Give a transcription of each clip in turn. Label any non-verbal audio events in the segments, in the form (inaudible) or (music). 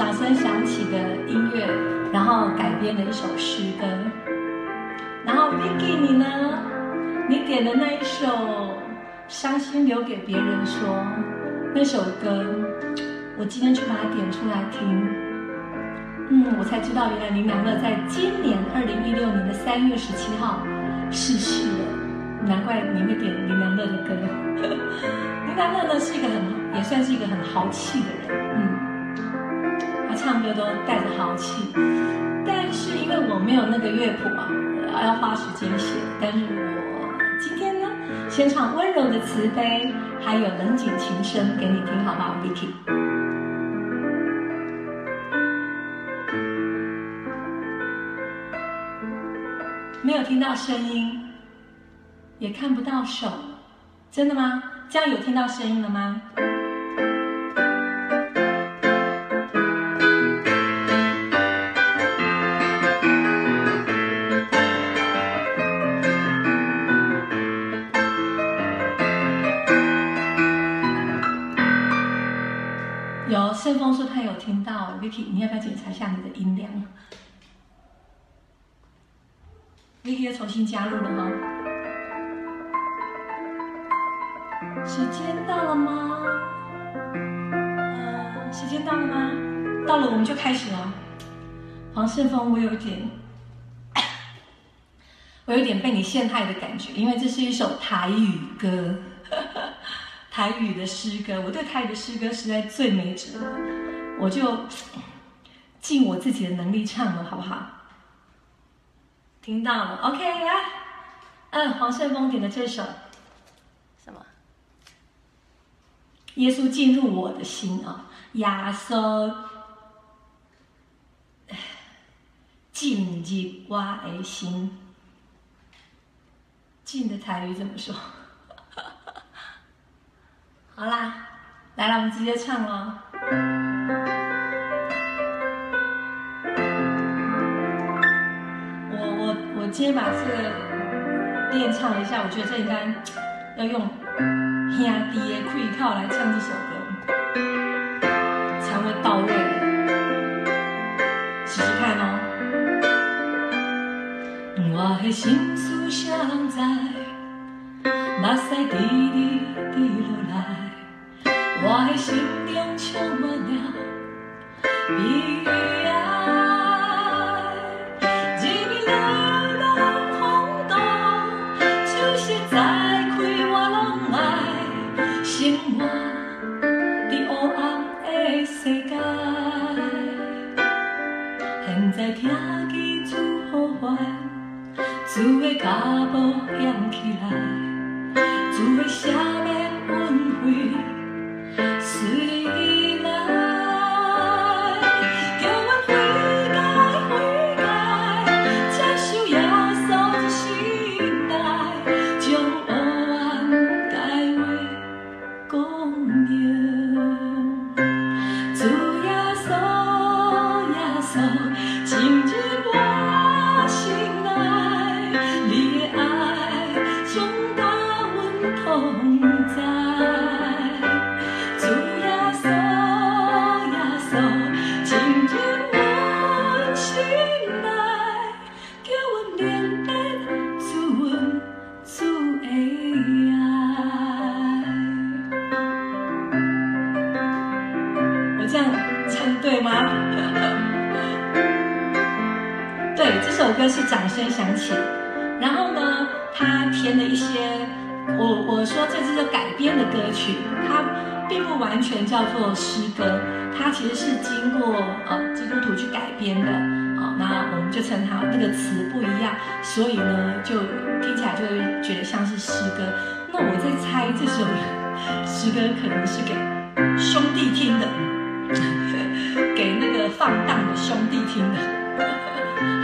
掌声响起的音乐，然后改编了一首诗歌。然后 Vicky 你呢？你点的那一首《伤心留给别人说》那首歌，我今天去把它点出来听。嗯，我才知道原来林良乐在今年二零一六年的三月十七号逝世了。难怪你会点林良乐的歌。(laughs) 林良乐呢是一个很也算是一个很豪气的人，嗯，唱歌都带着豪气。但是因为我没有那个乐谱啊。要花时间写，但是我今天呢，先唱温柔的慈悲，还有冷静情深给你听，好不好，Vicky？没有听到声音，也看不到手，真的吗？这样有听到声音了吗？你要不要检查一下你的音量？Vicky 又重新加入了吗？时间到了吗？呃，时间到了吗？到了，我们就开始了。黄顺丰，我有点，我有点被你陷害的感觉，因为这是一首台语歌。(laughs) 台语的诗歌，我对台语的诗歌实在最没辙了，我就 (sniffs) 尽我自己的能力唱了，好不好？听到了，OK，来，嗯，黄圣峰点的这首什么？耶稣进入我的心啊，耶稣进入我的心，进的台语怎么说？(laughs) 好啦，来了，我们直接唱喽。先把这个练唱一下，我觉得这应该要用兄弟的气口来唱这首歌，才会到位。试试看哦。我的心事谁人知？目屎滴滴滴落来。我的心中充满了悲哀，现在听见主呼唤，主的脚步响起来，主的赦免恩惠。对，这首歌是掌声响起。然后呢，他填了一些我我说这只是改编的歌曲，它并不完全叫做诗歌，它其实是经过呃基督徒去改编的啊，那我们就称它那个词不一样，所以呢就听起来就会觉得像是诗歌。那我在猜这首诗歌可能是给兄弟听的，(laughs) 给那个放荡的兄弟听的。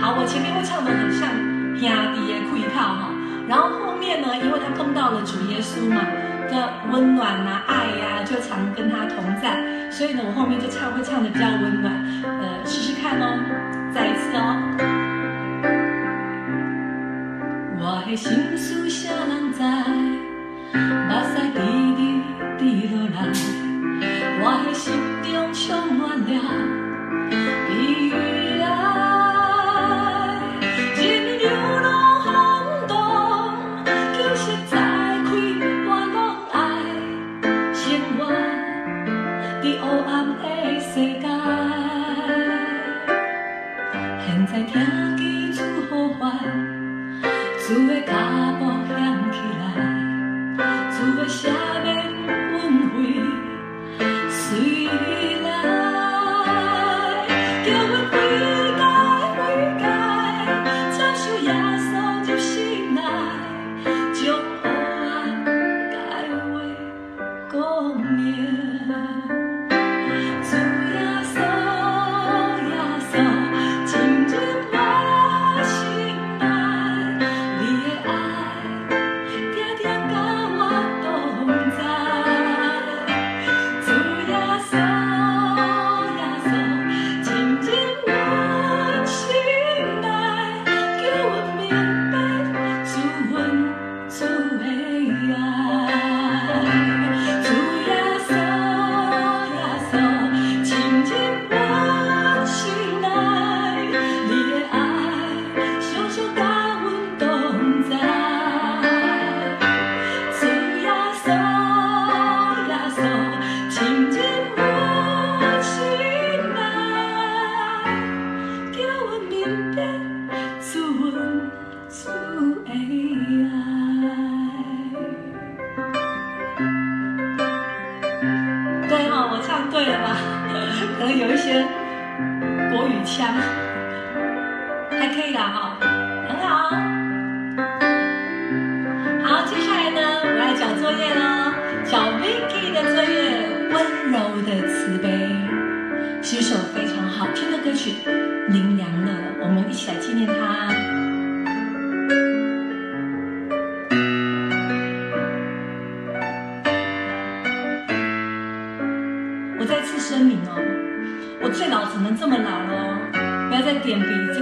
好，我前面会唱的很像兄弟的愧套哈，然后后面呢，因为他碰到了主耶稣嘛，的温暖啊、爱呀、啊，就常跟他同在，所以呢，我后面就唱会唱的比较温暖，呃，试试看哦，再一次哦。我的心思谁人知？目屎滴滴滴落来，我的心中充满了睡老只能这么老哦不要再点鼻子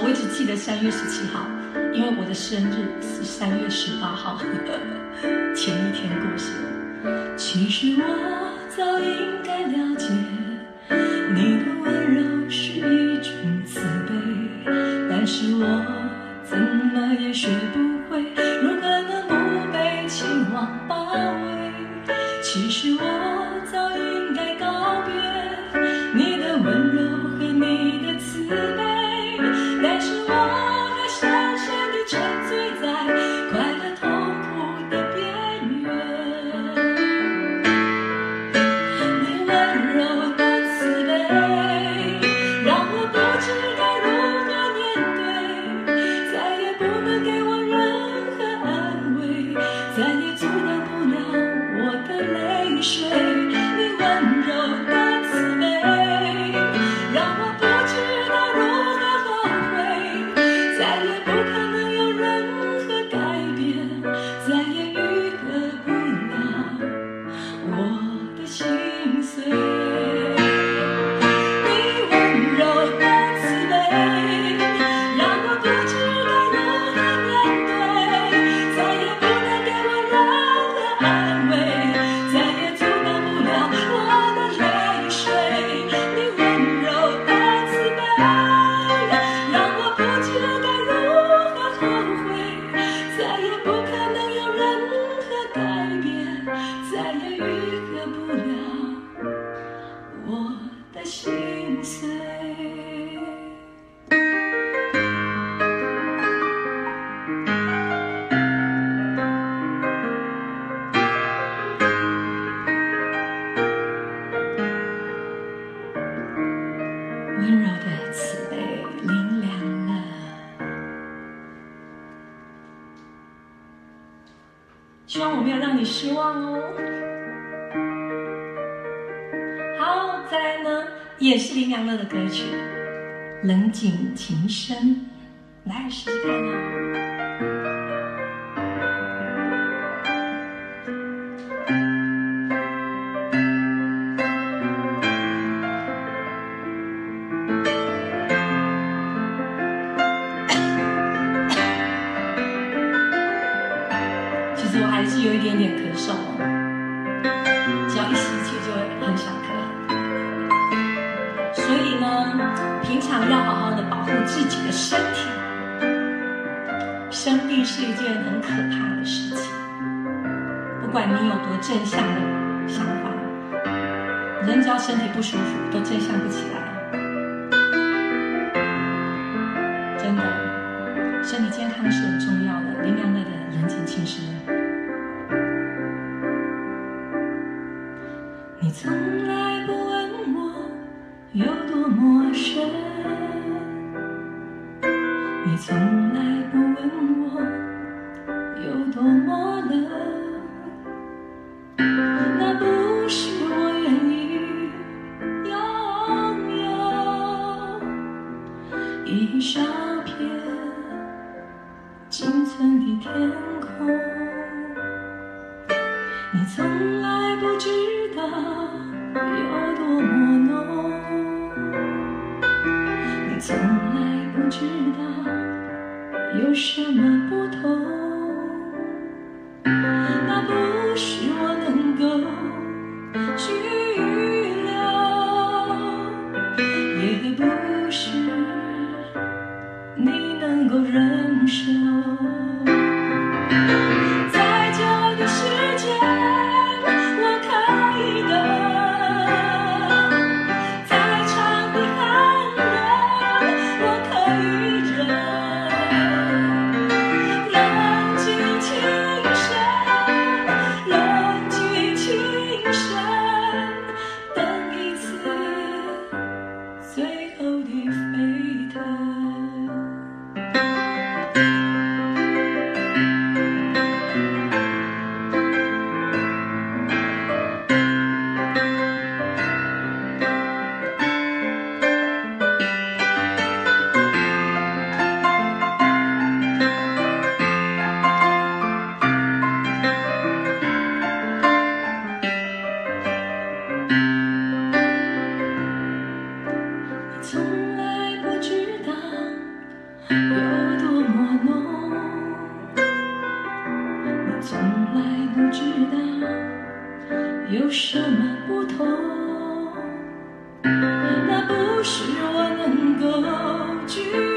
我一直记得三月十七号？因为我的生日是三月十八号呵呵 (laughs) 前一天过生日其实我早应该了解你的温柔是一种慈悲但是我怎么也学不会希望我没有让你失望哦。好，再来呢，也是林良乐的歌曲，《冷井情深》，来试试看哦。是很重要的。林良乐的《人情情深》，从来不知道有什么不同，那不是我能够拒绝。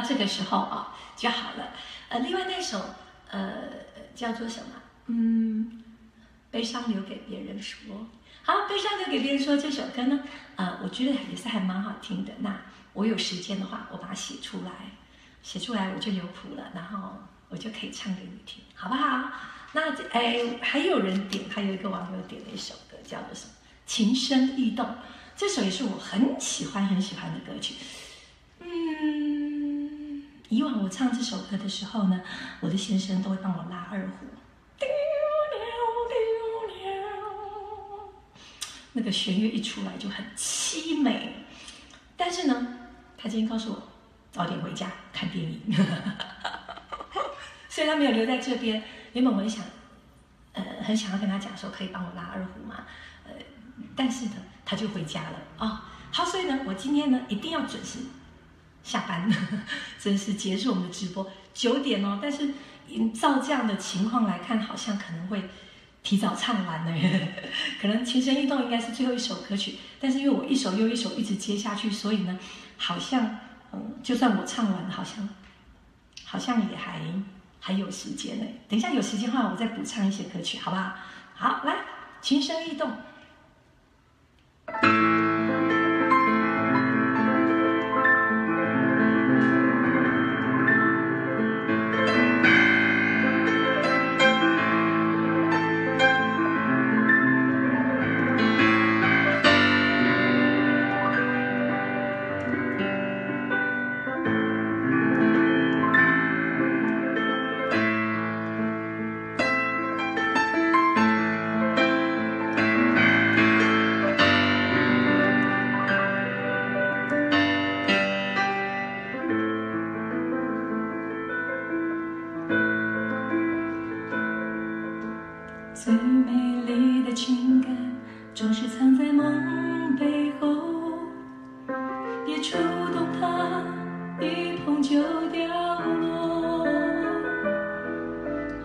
这个时候啊就好了。呃，另外那首呃叫做什么？嗯，悲伤留给别人说。好，悲伤留给别人说这首歌呢，呃，我觉得也是还蛮好听的。那我有时间的话，我把它写出来，写出来我就有谱了，然后我就可以唱给你听，好不好？那哎，还有人点，还有一个网友点了一首歌，叫做什么？情深意动。这首也是我很喜欢很喜欢的歌曲。以往我唱这首歌的时候呢，我的先生都会帮我拉二胡。那个弦乐一出来就很凄美，但是呢，他今天告诉我早点回家看电影，(laughs) 所以他没有留在这边。原本我很想，呃，很想要跟他讲说可以帮我拉二胡嘛，呃，但是呢，他就回家了啊、好，所以呢，我今天呢一定要准时下班，了，(laughs) 真是结束我们的直播九点哦。但是照这样的情况来看，好像可能会。提早唱完了，(laughs) 可能《情深意动》应该是最后一首歌曲，但是因为我一首又一首一直接下去，所以呢，好像嗯，就算我唱完，好像好像也还还有时间呢。等一下有时间的话，我再补唱一些歌曲，好不好？好，来《情深意动》。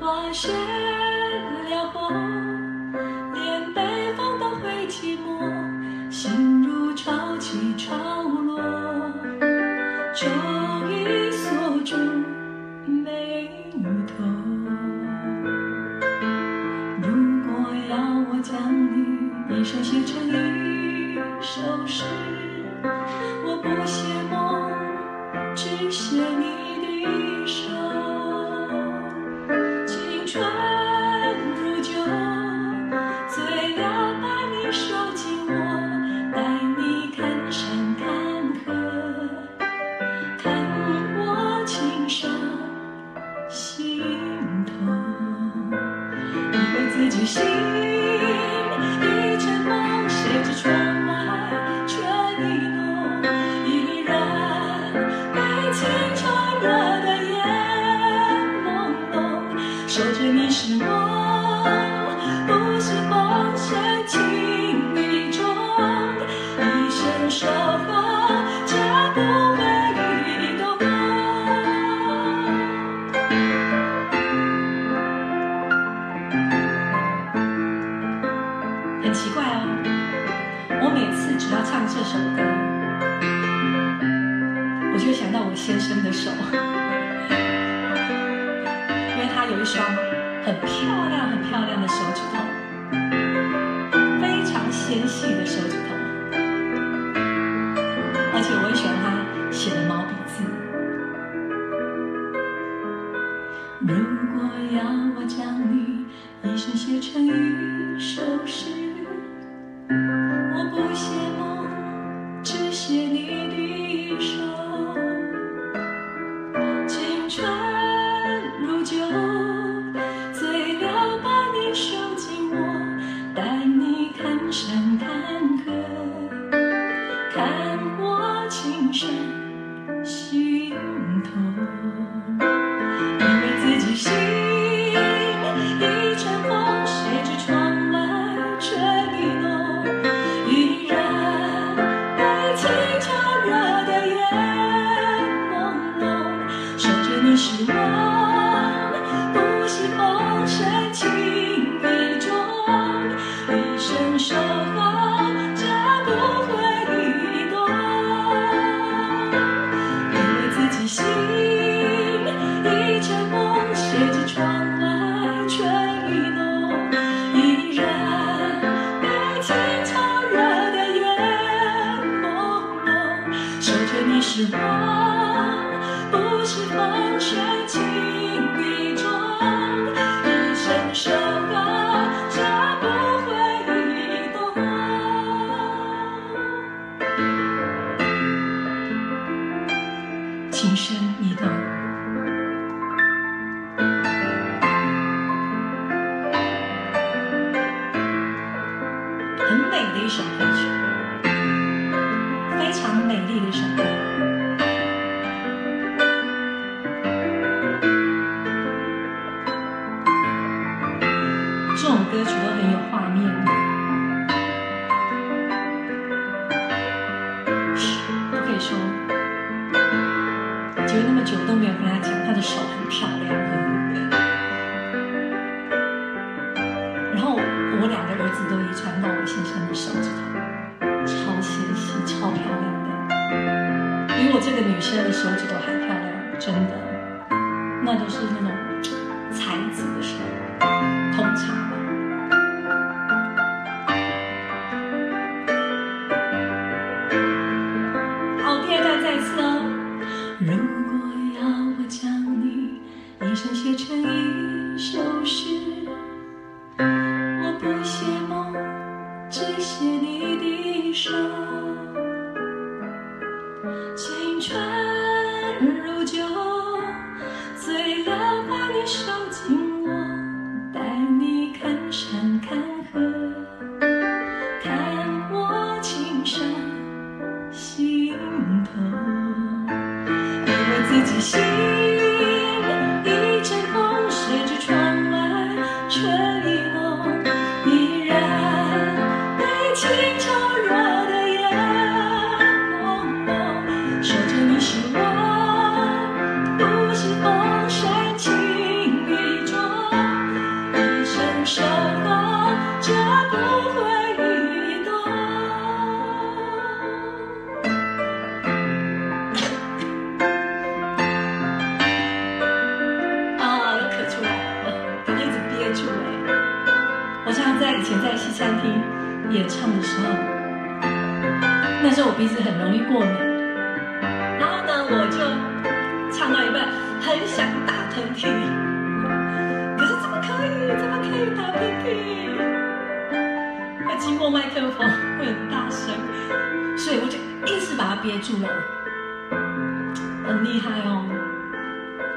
花谢了后连北风都会寂寞心如潮起潮落愁已锁住眉头。如果要我将你一生写成一首诗。你是我，不是风，是情。很漂亮很漂亮的手指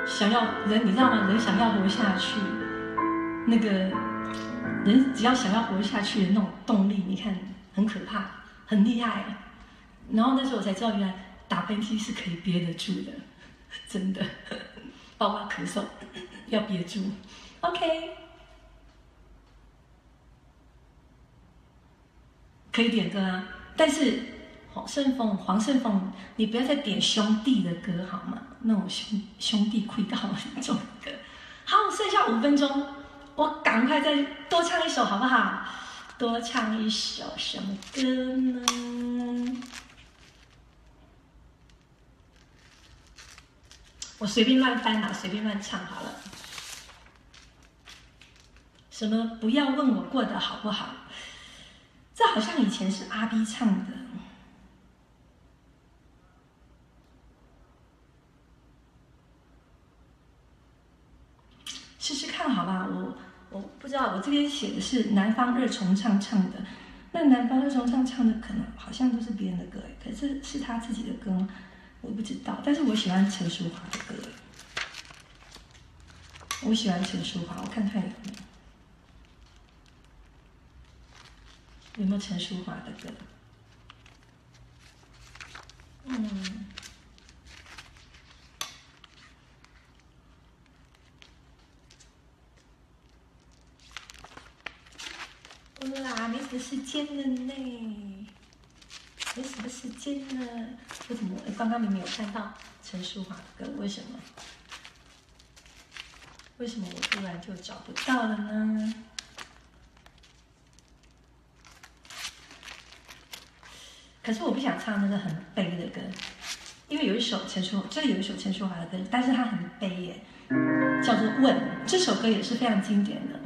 想要人，你知道吗？人想要活下去的那种动力，你看很可怕，很厉害。然后那时候我才知道，原来打喷嚏是可以憋得住的，(laughs) 真的，包括咳嗽要憋住。OK，可以点歌啊，但是黄胜凤，黄胜凤，你不要再点兄弟的歌好吗？那种兄兄弟会告那种歌。好，剩下五分钟。我赶快再多唱一首好不好？多唱一首什么歌呢？我随便乱翻吧，随便乱唱好了。什么？不要问我过得好不好？这好像以前是阿 B 唱的。试试看好吧，我。我不知道，我这边写的是南方二重唱唱的，那南方二重唱唱的可能好像都是别人的歌，可是是他自己的歌吗？我不知道，但是我喜欢陈淑桦的歌，我喜欢陈淑桦，我看看有没有，有没有陈淑桦的歌，嗯。啦，没什时间了呢，没什么时间了。为什么我？刚刚明明有看到陈淑桦的歌，为什么？为什么我突然就找不到了呢？可是我不想唱那个很悲的歌，因为有一首陈淑，这里有一首陈淑桦的歌，但是它很悲耶，叫做《问》。这首歌也是非常经典的。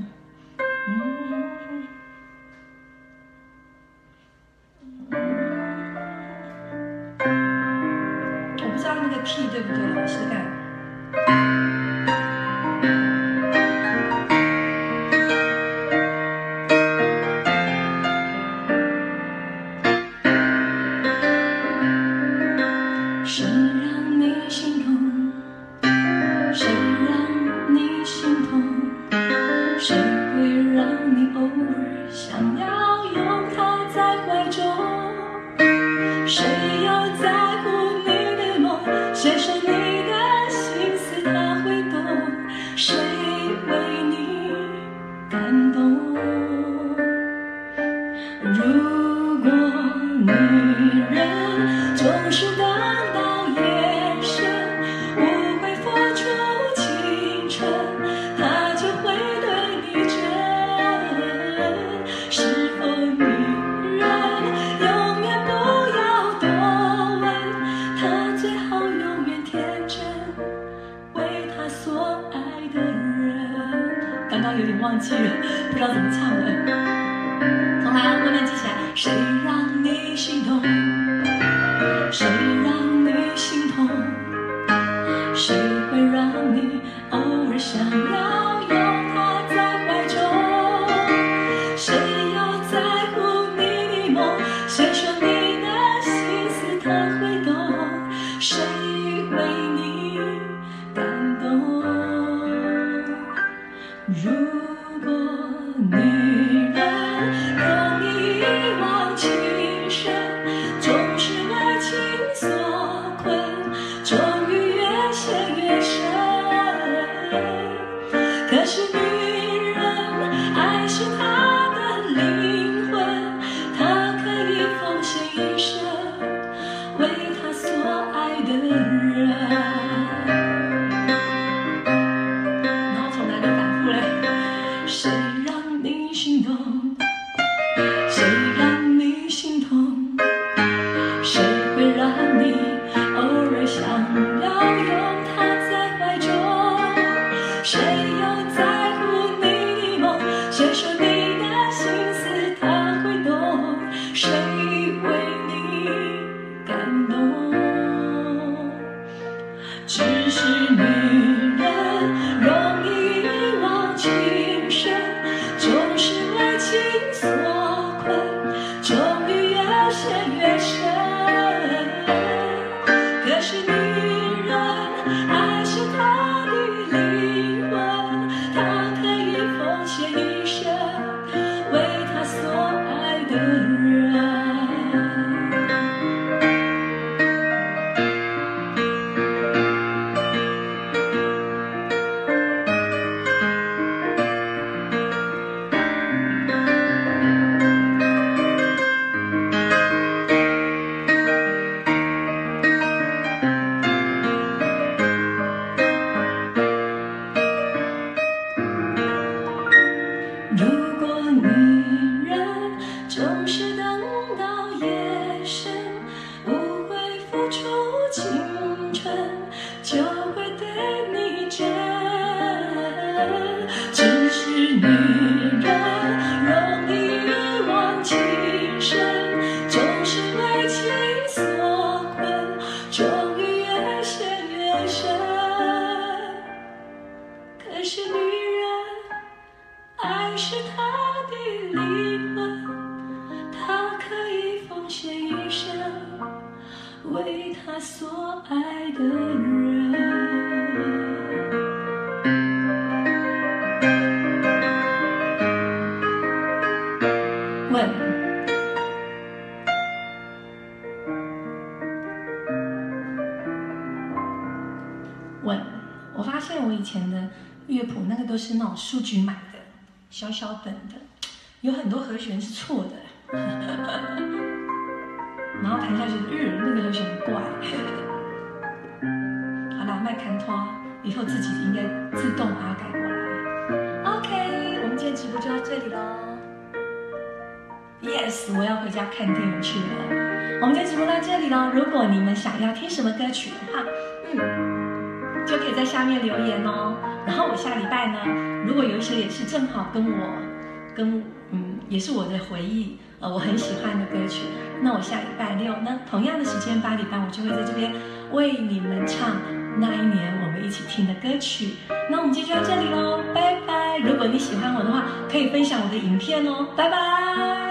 你心动。问，我发现我以前的乐谱那个都是那种书局买的，小小本的，有很多和弦是错的，(laughs) 然后弹下去，嗯，那个和弦很怪。(laughs) 好啦，麦看拖，以后自己应该自动把它改过来。OK，我们今天直播就到这里喽。Yes，我要回家看电影去了。我们今天直播到这里喽。如果你们想要听什么歌曲的话，就可以在下面留言哦。然后我下礼拜呢，如果有一些也是正好跟我，跟嗯，也是我的回忆，呃，我很喜欢的歌曲，那我下礼拜六呢，同样的时间八点半，我就会在这边为你们唱那一年我们一起听的歌曲。那我们今天就到这里喽，拜拜！如果你喜欢我的话，可以分享我的影片哦，拜拜。